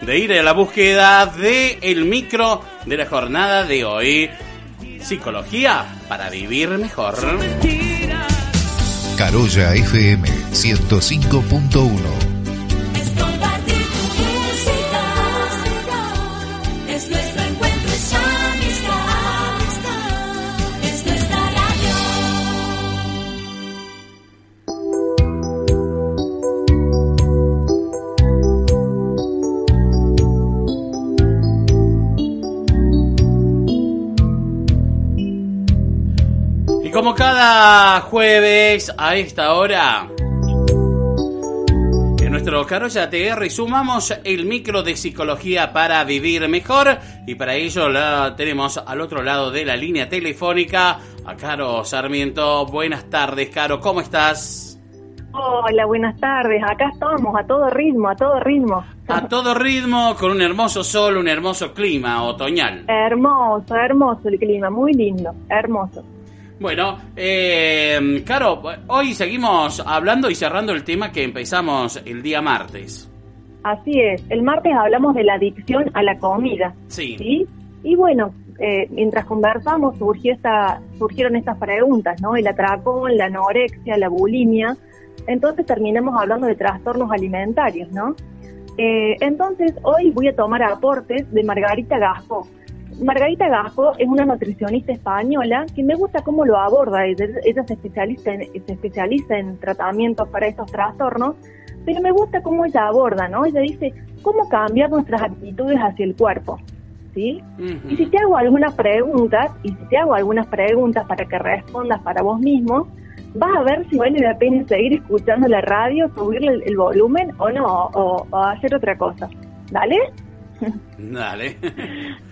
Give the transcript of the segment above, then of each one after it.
De ir a la búsqueda de el micro de la jornada de hoy. Psicología para vivir mejor. Carolla FM 105.1 como cada jueves a esta hora, en nuestro Carolla TR sumamos el micro de psicología para vivir mejor y para ello la tenemos al otro lado de la línea telefónica a Caro Sarmiento. Buenas tardes, Caro, ¿cómo estás? Hola, buenas tardes. Acá estamos, a todo ritmo, a todo ritmo. A todo ritmo, con un hermoso sol, un hermoso clima otoñal. Hermoso, hermoso el clima, muy lindo, hermoso. Bueno, eh, Caro, hoy seguimos hablando y cerrando el tema que empezamos el día martes. Así es, el martes hablamos de la adicción a la comida. Sí. Y bueno, eh, mientras conversamos surgió esta, surgieron estas preguntas, ¿no? El atracón, la anorexia, la bulimia. Entonces terminamos hablando de trastornos alimentarios, ¿no? Eh, entonces hoy voy a tomar aportes de Margarita Gasco Margarita Gajo es una nutricionista española que me gusta cómo lo aborda. Ella, se, especializa en, se especializa en tratamientos para estos trastornos, pero me gusta cómo ella aborda, ¿no? Ella dice, ¿cómo cambiar nuestras actitudes hacia el cuerpo? ¿Sí? Y si te hago algunas preguntas, y si te hago algunas preguntas para que respondas para vos mismo, vas a ver si vale la pena seguir escuchando la radio, subirle el, volumen o no, o, o hacer otra cosa. ¿Dale? Dale.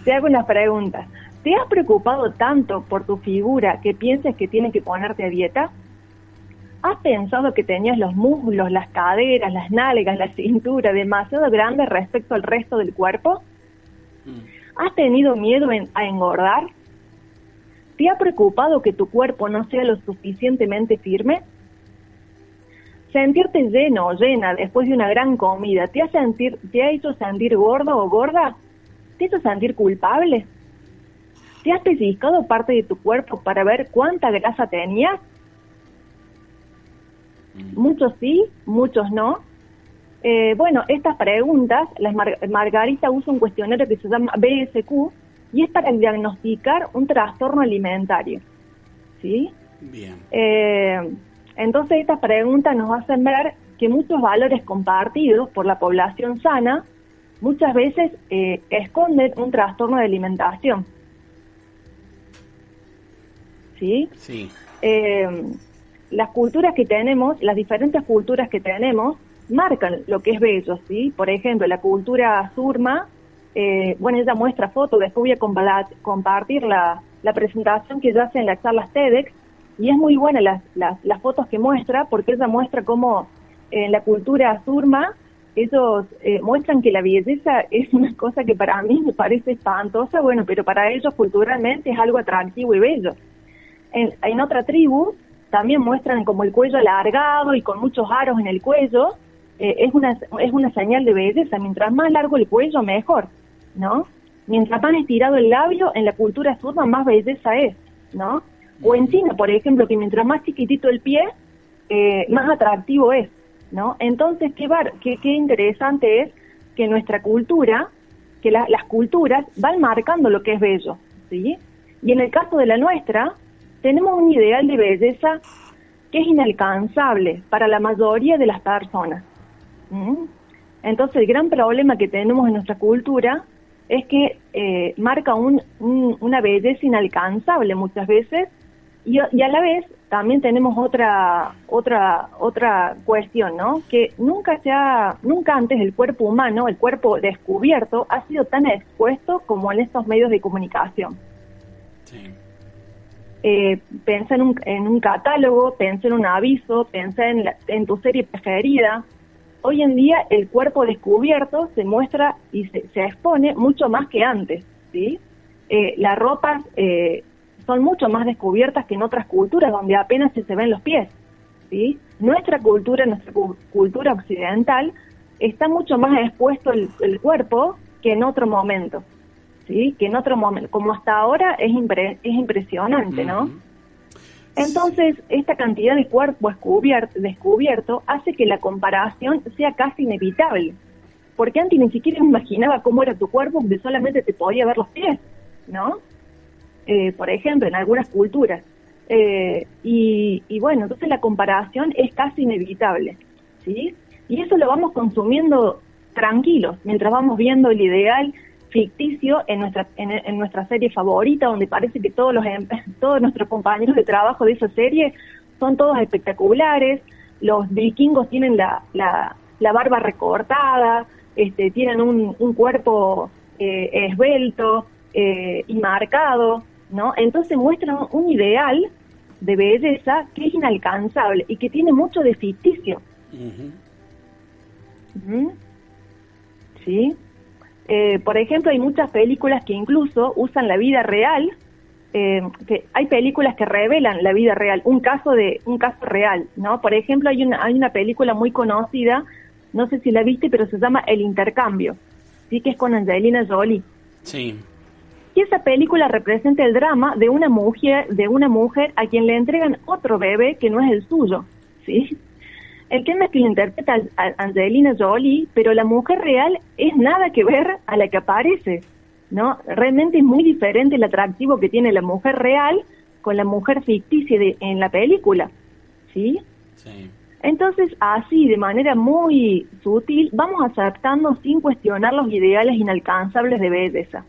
Te hago una pregunta. ¿Te has preocupado tanto por tu figura que piensas que tienes que ponerte a dieta? ¿Has pensado que tenías los muslos, las caderas, las nalgas, la cintura demasiado grandes respecto al resto del cuerpo? Mm. ¿Has tenido miedo a engordar? ¿Te ha preocupado que tu cuerpo no sea lo suficientemente firme? Sentirte lleno o llena después de una gran comida, ¿te ha, sentir, ¿te ha hecho sentir gordo o gorda? ¿Te ha hecho sentir culpable? ¿Te has pellizcado parte de tu cuerpo para ver cuánta grasa tenías? Mm. Muchos sí, muchos no. Eh, bueno, estas preguntas, las Margarita usa un cuestionario que se llama BSQ y es para diagnosticar un trastorno alimentario. ¿Sí? Bien. Eh, entonces estas preguntas nos hacen ver que muchos valores compartidos por la población sana muchas veces eh, esconden un trastorno de alimentación. ¿Sí? Sí. Eh, las culturas que tenemos, las diferentes culturas que tenemos, marcan lo que es bello, ¿sí? Por ejemplo, la cultura surma, eh, bueno, ella muestra fotos, después voy a compartir la, la presentación que ella hace en las charlas TEDx, y es muy buena las, las, fotos que muestra, porque ella muestra cómo en la cultura surma ellos eh, muestran que la belleza es una cosa que para mí me parece espantosa, bueno, pero para ellos culturalmente es algo atractivo y bello. En, en otra tribu también muestran como el cuello alargado y con muchos aros en el cuello, eh, es, una, es una señal de belleza, mientras más largo el cuello, mejor, ¿no? Mientras más estirado el labio, en la cultura surma más belleza es, ¿no? O en China, por ejemplo, que mientras más chiquitito el pie, eh, más atractivo es, ¿no? Entonces, qué, bar, qué, qué interesante es que nuestra cultura, que las culturas van marcando lo que es bello, ¿sí? Y en el caso de la nuestra, tenemos un ideal de belleza que es inalcanzable para la mayoría de las personas. Entonces, el gran problema que tenemos en nuestra cultura es que eh, marca un, una belleza inalcanzable muchas veces y, a la vez también tenemos otra otra otra cuestión, ¿no? Que nunca se ha, nunca antes el cuerpo humano, el cuerpo descubierto, ha sido tan expuesto como en estos medios de comunicación. Sí. Eh, pensé en un, en un catálogo, pensé en un aviso, pensé en, en tu serie preferida. Hoy en día el cuerpo descubierto se muestra y se, se expone mucho más que antes, ¿sí? Eh, la ropa eh, son mucho más descubiertas que en otras culturas donde apenas se, se ven los pies. ¿sí? Nuestra cultura, nuestra cultura occidental, está mucho más expuesto el, cuerpo que en otro momento. ¿sí? Que en otro momento. Como hasta ahora es, es impresionante, ¿no? Entonces, esta cantidad de cuerpo descubierto, descubierto hace que la comparación sea casi inevitable. Porque antes ni siquiera imaginaba cómo era tu cuerpo, porque solamente te podía ver los pies, ¿no? Eh, por ejemplo, en algunas culturas. Eh, y, bueno, entonces la comparación es casi inevitable, ¿sí? Y eso lo vamos consumiendo tranquilos, mientras vamos viendo el ideal ficticio en nuestra en, nuestra serie favorita, donde parece que todos los em, todos nuestros compañeros de trabajo de esa serie son todos espectaculares, los vikingos tienen la, la, la barba recortada, este, tienen un, un cuerpo eh, esbelto y marcado, ¿no? Entonces muestran un ideal de belleza que es inalcanzable y que tiene mucho de ficticio. ¿Sí? Eh, por ejemplo, hay muchas películas que incluso usan la vida real, eh, que hay películas que revelan la vida real, un caso de un caso real, ¿no? Por ejemplo, hay una hay una película muy conocida, no sé si la viste, pero se llama El intercambio, sí que es con Angelina Jolie. Sí y esa película representa el drama de una mujer, de una mujer a quien le entregan otro bebé que no es el suyo, ¿sí? El tema es que lo interpreta a Angelina Jolie, pero la mujer real es nada que ver a la que aparece, ¿no? Realmente es muy diferente el atractivo que tiene la mujer real con la mujer ficticia de, en la película, ¿sí? Sí. Entonces, así, de manera muy sutil, vamos aceptando sin cuestionar los ideales inalcanzables de belleza.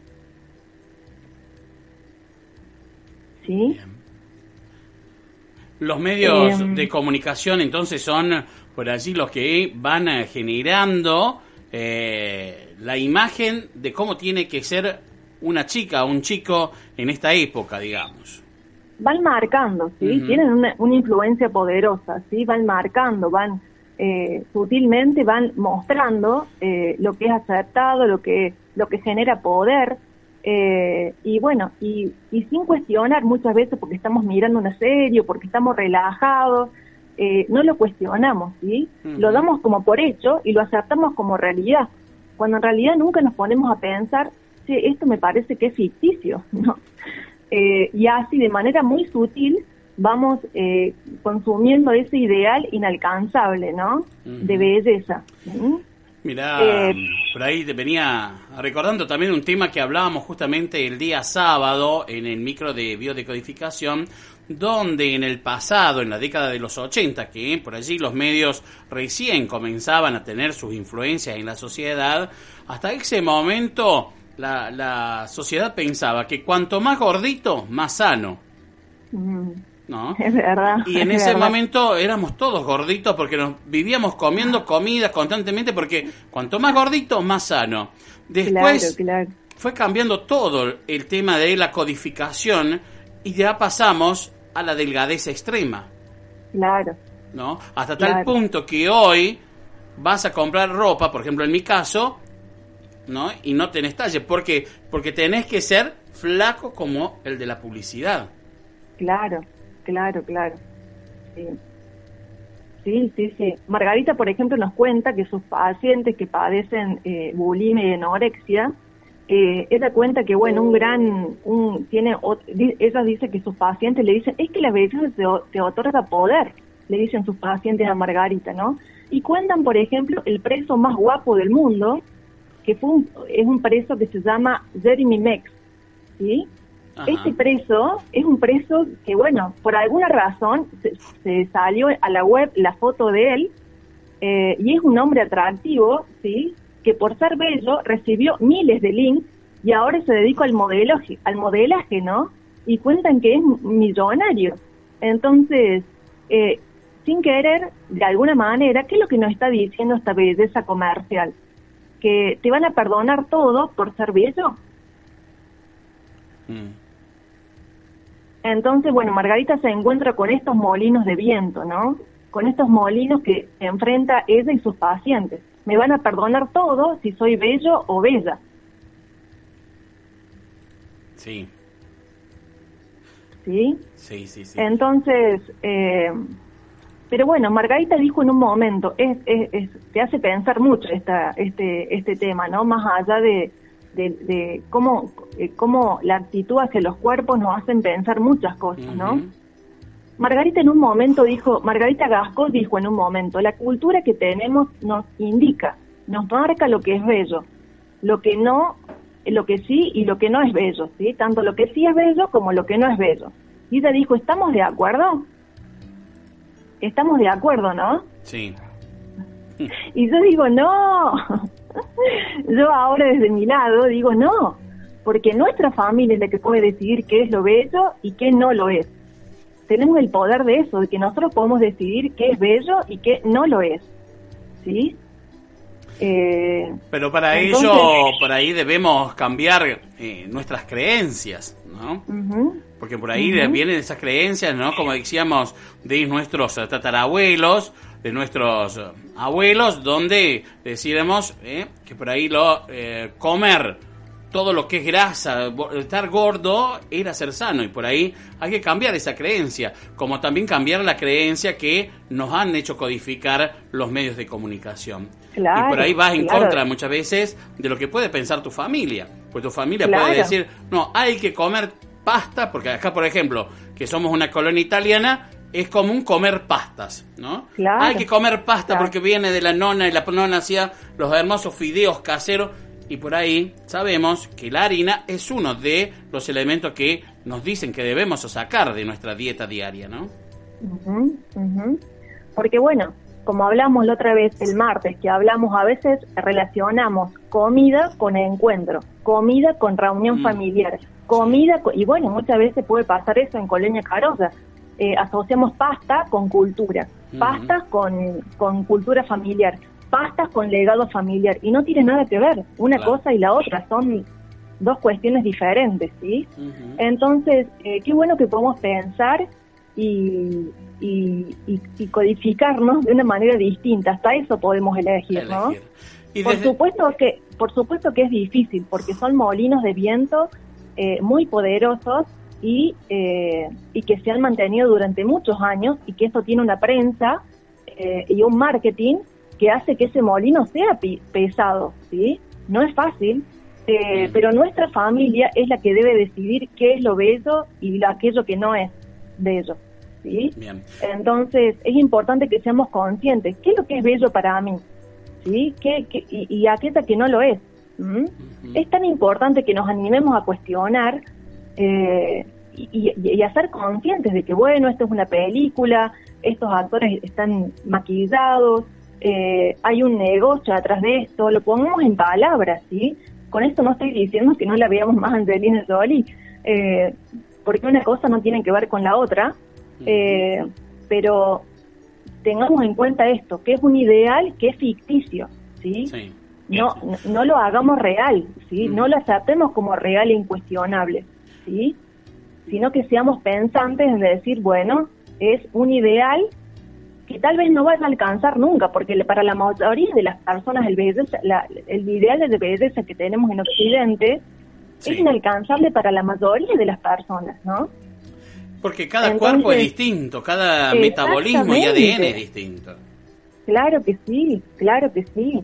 ¿Sí? Los medios em. de comunicación entonces son por allí los que van eh, generando eh, la imagen de cómo tiene que ser una chica o un chico en esta época, digamos. Van marcando, ¿sí? Tienen una, influencia poderosa, ¿sí? Van marcando, van eh, sutilmente, van mostrando lo que es aceptado, lo que, lo que genera poder, eh, y bueno, y, sin cuestionar muchas veces porque estamos mirando una serie, porque estamos relajados, eh, no lo cuestionamos, ¿sí? Lo damos como por hecho y lo aceptamos como realidad, cuando en realidad nunca nos ponemos a pensar, sí, esto me parece que es ficticio, ¿no? Eh, y así de manera muy sutil vamos consumiendo ese ideal inalcanzable, ¿no? De belleza. Mira, eh, por ahí te venía recordando también un tema que hablábamos justamente el día sábado en el micro de biodecodificación, donde en el pasado, en la década de los 80, que por allí los medios recién comenzaban a tener sus influencias en la sociedad, hasta ese momento la, la sociedad pensaba que cuanto más gordito, más sano. Mm. ¿No? Es verdad. Y en ese momento éramos todos gorditos porque nos vivíamos comiendo comidas constantemente porque cuanto más gordito, más sano. Después fue cambiando todo el tema de la codificación y ya pasamos a la delgadez extrema. Claro. ¿No? Hasta tal punto que hoy vas a comprar ropa, por ejemplo en mi caso, ¿no? Y no tenés talle. ¿Por qué? Porque tenés que ser flaco como el de la publicidad. Claro. Claro, claro. Sí. Sí, sí, Margarita, por ejemplo, nos cuenta que sus pacientes que padecen eh, bulimia y anorexia, eh, ella cuenta que, bueno, un gran, un, tiene, ella dice que sus pacientes le dicen, es que la belleza te, te otorga poder, le dicen sus pacientes a Margarita, ¿no? Y cuentan, por ejemplo, el preso más guapo del mundo, que fue es un preso que se llama Jeremy Mex, ¿sí? Este preso es un preso que, bueno, por alguna razón se, salió a la web la foto de él eh, y es un hombre atractivo, ¿sí? Que por ser bello recibió miles de links y ahora se dedica al modelaje, al modelaje, ¿no? Y cuentan que es millonario. Entonces, eh, sin querer, de alguna manera, ¿qué es lo que nos está diciendo esta belleza comercial? Que te van a perdonar todo por ser bello. Mm. Entonces, bueno, Margarita se encuentra con estos molinos de viento, ¿no? Con estos molinos que enfrenta ella y sus pacientes. Me van a perdonar todo si soy bello o bella. Sí. ¿Sí? Sí, sí, sí. Entonces, eh, pero bueno, Margarita dijo en un momento, es, es, te hace pensar mucho esta, este, este tema, ¿no? Más allá de, de, cómo, eh, cómo la actitud hacia los cuerpos nos hacen pensar muchas cosas, ¿no? Margarita en un momento dijo, Margarita Gasco dijo en un momento, la cultura que tenemos nos indica, nos marca lo que es bello, lo que no, lo que sí y lo que no es bello, ¿sí? Tanto lo que sí es bello como lo que no es bello. Y ella dijo, ¿estamos de acuerdo? estamos de acuerdo, ¿no? Sí. Y yo digo, no, yo ahora desde mi lado digo, no, porque nuestra familia es la que puede decidir qué es lo bello y qué no lo es. Tenemos el poder de eso, de que nosotros podemos decidir qué es bello y qué no lo es. ¿Sí? Eh, Pero para ello, por ahí debemos cambiar eh, nuestras creencias, ¿no? Porque por ahí vienen esas creencias, ¿no? Como decíamos, de nuestros tatarabuelos, de nuestros abuelos, donde decíamos eh, que por ahí lo eh, comer todo lo que es grasa, estar gordo era ser sano y por ahí hay que cambiar esa creencia, como también cambiar la creencia que nos han hecho codificar los medios de comunicación. y por ahí vas en contra muchas veces de lo que puede pensar tu familia, pues tu familia puede decir, no, hay que comer pasta, porque acá, por ejemplo, que somos una colonia italiana, es común comer pastas, ¿no? Hay que comer pasta porque viene de la nona y la nona hacía los hermosos fideos caseros y por ahí sabemos que la harina es uno de los elementos que nos dicen que debemos sacar de nuestra dieta diaria, ¿no? Porque bueno, como hablamos la otra vez el martes, que hablamos a veces relacionamos comida con encuentro, comida con reunión mm. familiar, comida, y bueno, muchas veces puede pasar eso en Colonia Carosa. Eh, asociamos pasta con cultura, pastas con, con cultura familiar, pastas con legado familiar, y no tiene nada que ver una cosa y la otra, son dos cuestiones diferentes, ¿sí? Entonces, eh, qué bueno que podemos pensar y, y, codificarnos de una manera distinta, hasta eso podemos elegir, ¿no? por supuesto que por supuesto que es difícil porque son molinos de viento eh, muy poderosos y, eh, y que se han mantenido durante muchos años y que esto tiene una prensa eh, y un marketing que hace que ese molino sea pesado, ¿sí? No es fácil, pero nuestra familia es la que debe decidir qué es lo bello y aquello que no es bello, ¿sí? Entonces es importante que seamos conscientes, ¿qué es lo que es bello para mí? ¿Sí? ¿Qué, y, y aquella que no lo es. Es tan importante que nos animemos a cuestionar eh, y, a ser conscientes de que, bueno, esto es una película, estos actores están maquillados, eh, hay un negocio atrás de esto, lo pongamos en palabras, ¿sí? Con esto no estoy diciendo que no la veamos más Angelina Jolie, eh, porque una cosa no tiene que ver con la otra, pero tengamos en cuenta esto, que es un ideal que es ficticio, ¿sí? sí no, no lo hagamos real, ¿sí? No lo aceptemos como real e incuestionable, ¿sí? Sino que seamos pensantes en decir, bueno, es un ideal que tal vez no vaya a alcanzar nunca, porque para la mayoría de las personas el, belleza, el ideal de belleza que tenemos en Occidente es inalcanzable para la mayoría de las personas, ¿no? Porque cada cuerpo es distinto, cada metabolismo y ADN es distinto. Claro que sí, claro que sí.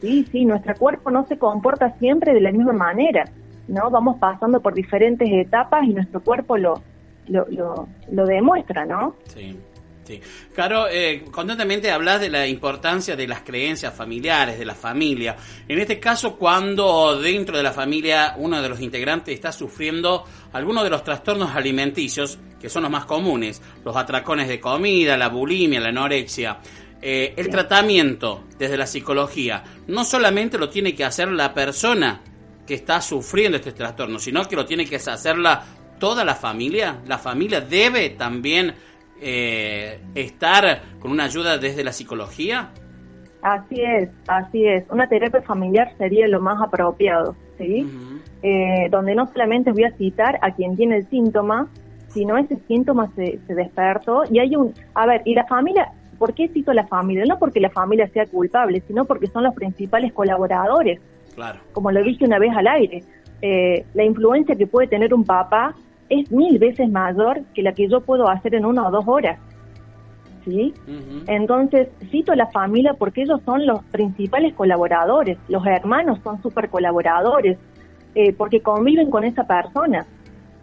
Sí, sí, nuestro cuerpo no se comporta siempre de la misma manera, ¿no? Vamos pasando por diferentes etapas y nuestro cuerpo lo, lo, lo, demuestra, ¿no? Sí. Sí. Claro, eh, constantemente hablas de la importancia de las creencias familiares, de la familia. En este caso, cuando dentro de la familia uno de los integrantes está sufriendo algunos de los trastornos alimenticios, que son los más comunes, los atracones de comida, la bulimia, la anorexia, eh, el tratamiento desde la psicología no solamente lo tiene que hacer la persona que está sufriendo este trastorno, sino que lo tiene que hacerla toda la familia? ¿La familia debe también eh, estar con una ayuda desde la psicología? Así es, así es. Una terapia familiar sería lo más apropiado, ¿sí? Eh, donde no solamente voy a citar a quien tiene el síntoma, sino ese síntoma se, se despertó y hay un... A ver, y la familia, ¿por qué cito a la familia? No porque la familia sea culpable, sino porque son los principales colaboradores. Claro. Como lo dije una vez al aire, eh, la influencia que puede tener un papá es mil veces mayor que la que yo puedo hacer en una o dos horas. ¿sí? Entonces, cito a la familia porque ellos son los principales colaboradores, los hermanos son súper colaboradores, eh, porque conviven con esa persona.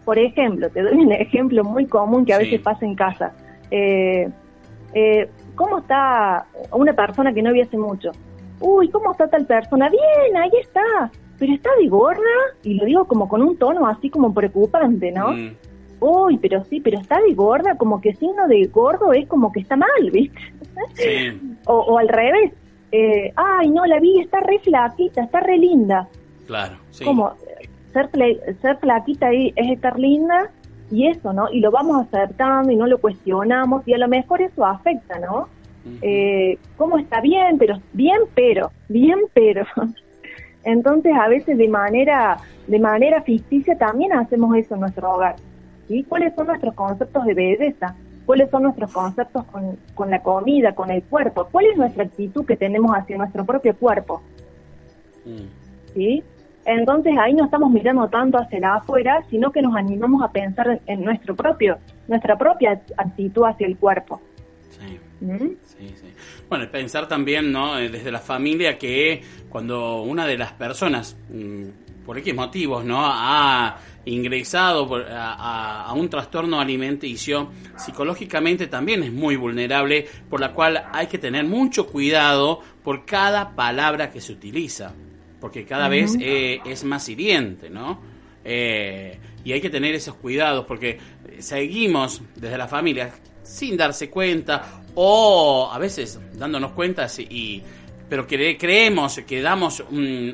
Por ejemplo, te doy un ejemplo muy común que a veces pasa en casa. Eh, eh, ¿Cómo está una persona que no vi hace mucho? Uy, ¿cómo está tal persona? Bien, ahí está. Pero está de gorda, y lo digo como con un tono así como preocupante, ¿no? Mm uy, pero sí, pero está de gorda, como que signo de gordo es como que está mal, ¿viste? o, al revés, eh, ay, no, la vi, está re flaquita, está re linda. Claro, sí. Como ser, ser flaquita ahí es estar linda y eso, ¿no? Y lo vamos acertando y no lo cuestionamos y a lo mejor eso afecta, ¿no? eh, ¿Cómo está bien? Pero, bien, pero, bien, pero. Entonces, a veces de manera, de manera ficticia también hacemos eso en nuestro hogar. ¿Cuáles son nuestros conceptos de belleza? ¿Cuáles son nuestros conceptos con, la comida, con el cuerpo? ¿Cuál es nuestra actitud que tenemos hacia nuestro propio cuerpo? Mm. ¿Sí? Entonces ahí no estamos mirando tanto hacia la afuera, sino que nos animamos a pensar en nuestro propio, nuestra propia actitud hacia el cuerpo. Sí. ¿Mm? Sí, sí. Bueno, pensar también, ¿no? Eh, desde la familia que cuando una de las personas, mm, por X motivos, ¿no? Ha ingresado a, un trastorno alimenticio, psicológicamente también es muy vulnerable, por la cual hay que tener mucho cuidado por cada palabra que se utiliza, porque cada vez eh, es más hiriente, ¿no? Eh, y hay que tener esos cuidados porque seguimos desde la familia sin darse cuenta o a veces dándonos cuenta y pero creemos que damos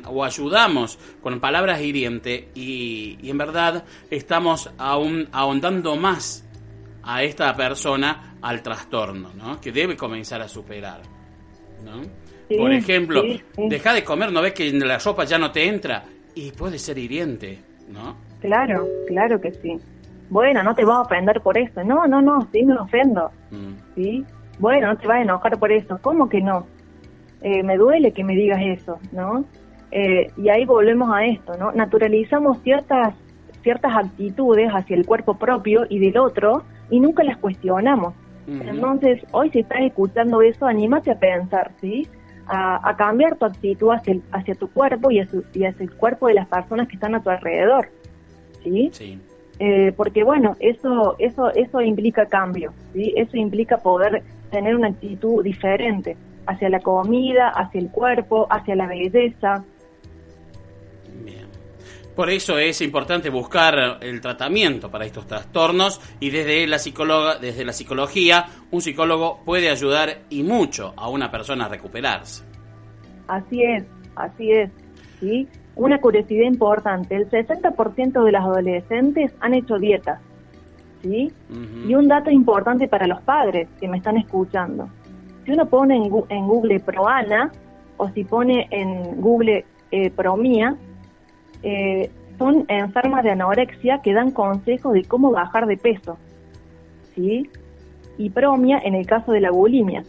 o ayudamos con palabras hirientes y, en verdad estamos aún ahondando más a esta persona al trastorno, ¿no? Que debe comenzar a superar, ¿no? Por ejemplo, deja de comer, ¿no ves que la ropa ya no te entra? Y puede ser hiriente, ¿no? Claro, claro que sí. Bueno, no te vas a ofender por eso. No, no, no, sí me ofendo. Mm. ¿Sí? Bueno, no te vas a enojar por eso. ¿Cómo que no? Eh, me duele que me digas eso, ¿no? Eh, y ahí volvemos a esto, ¿no? Naturalizamos ciertas, ciertas actitudes hacia el cuerpo propio y del otro y nunca las cuestionamos. Entonces, hoy si estás escuchando eso, anímate a pensar, ¿sí? A, cambiar tu actitud hacia, hacia tu cuerpo y hacia, el cuerpo de las personas que están a tu alrededor, ¿sí? Sí. Eh, porque bueno, eso, eso, eso implica cambio, ¿sí? Eso implica poder tener una actitud diferente hacia la comida, hacia el cuerpo, hacia la belleza. Bien. Por eso es importante buscar el tratamiento para estos trastornos y desde la psicóloga, desde la psicología, un psicólogo puede ayudar y mucho a una persona a recuperarse. Así es, así es. ¿sí? Una curiosidad importante, el 60% de las adolescentes han hecho dietas. ¿sí? Y un dato importante para los padres que me están escuchando si uno pone en, Google Proana o si pone en Google eh, Promía, eh, son enfermas de anorexia que dan consejos de cómo bajar de peso. ¿Sí? Y promia en el caso de la bulimia.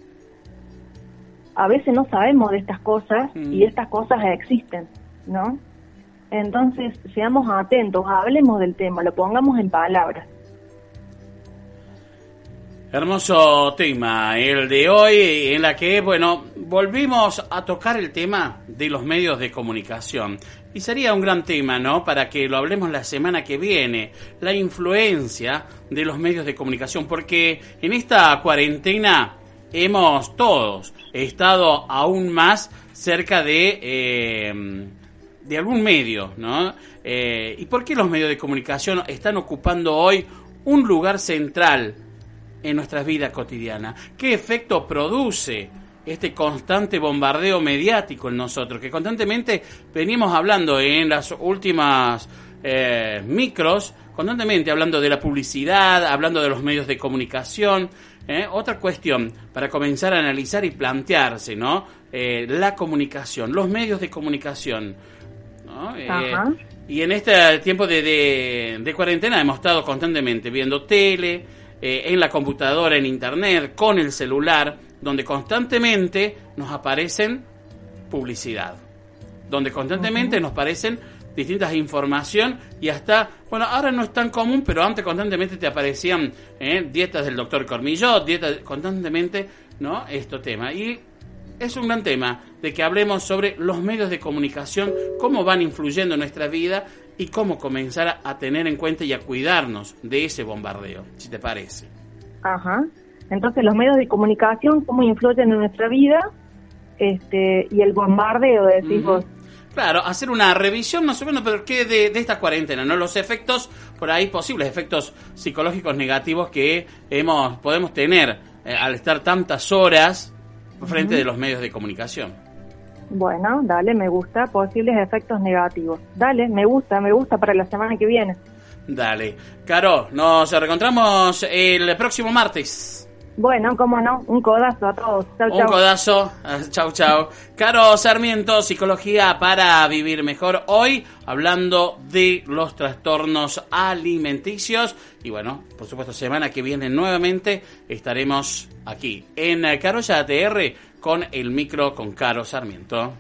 A veces no sabemos de estas cosas y mm. estas cosas existen, ¿no? Entonces, seamos atentos, hablemos del tema, lo pongamos en palabras. Hermoso tema, el de hoy, en la que, bueno, volvimos a tocar el tema de los medios de comunicación. Y sería un gran tema, ¿no? Para que lo hablemos la semana que viene, la influencia de los medios de comunicación, porque en esta cuarentena hemos todos estado aún más cerca de, eh, de algún medio, ¿no? Eh, ¿Y por qué los medios de comunicación están ocupando hoy un lugar central? en nuestras vidas cotidianas? ¿Qué efecto produce este constante bombardeo mediático en nosotros? Que constantemente venimos hablando en las últimas eh, micros, constantemente hablando de la publicidad, hablando de los medios de comunicación. ¿eh? Otra cuestión para comenzar a analizar y plantearse, ¿no? Eh, la comunicación, los medios de comunicación. Y en este tiempo de, de, cuarentena hemos estado constantemente viendo tele, en la computadora, en internet, con el celular, donde constantemente nos aparecen publicidad, donde constantemente nos aparecen distintas información y hasta, bueno, ahora no es tan común, pero antes constantemente te aparecían ¿eh? dietas del doctor Cormillot, dietas constantemente, ¿no? Esto tema. Y es un gran tema de que hablemos sobre los medios de comunicación, cómo van influyendo en nuestra vida y cómo comenzar a tener en cuenta y a cuidarnos de ese bombardeo, si te parece. Ajá. Entonces, los medios de comunicación, cómo influyen en nuestra vida este, y el bombardeo, decís vos. Claro, hacer una revisión más o menos, pero ¿qué de, de esta cuarentena? ¿no? Los efectos, por ahí posibles efectos psicológicos negativos que hemos podemos tener eh, al estar tantas horas frente de los medios de comunicación. Bueno, dale, me gusta, posibles efectos negativos. Dale, me gusta, me gusta para la semana que viene. Dale. Caro, nos reencontramos el próximo martes. Bueno, cómo no, un codazo a todos. un codazo, chau chau. Caro Sarmiento, Psicología para Vivir Mejor. Hoy hablando de los trastornos alimenticios. Y bueno, por supuesto, semana que viene nuevamente estaremos aquí en Carolla ATR con el micro con Caro Sarmiento.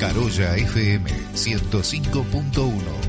Carolla FM 105.1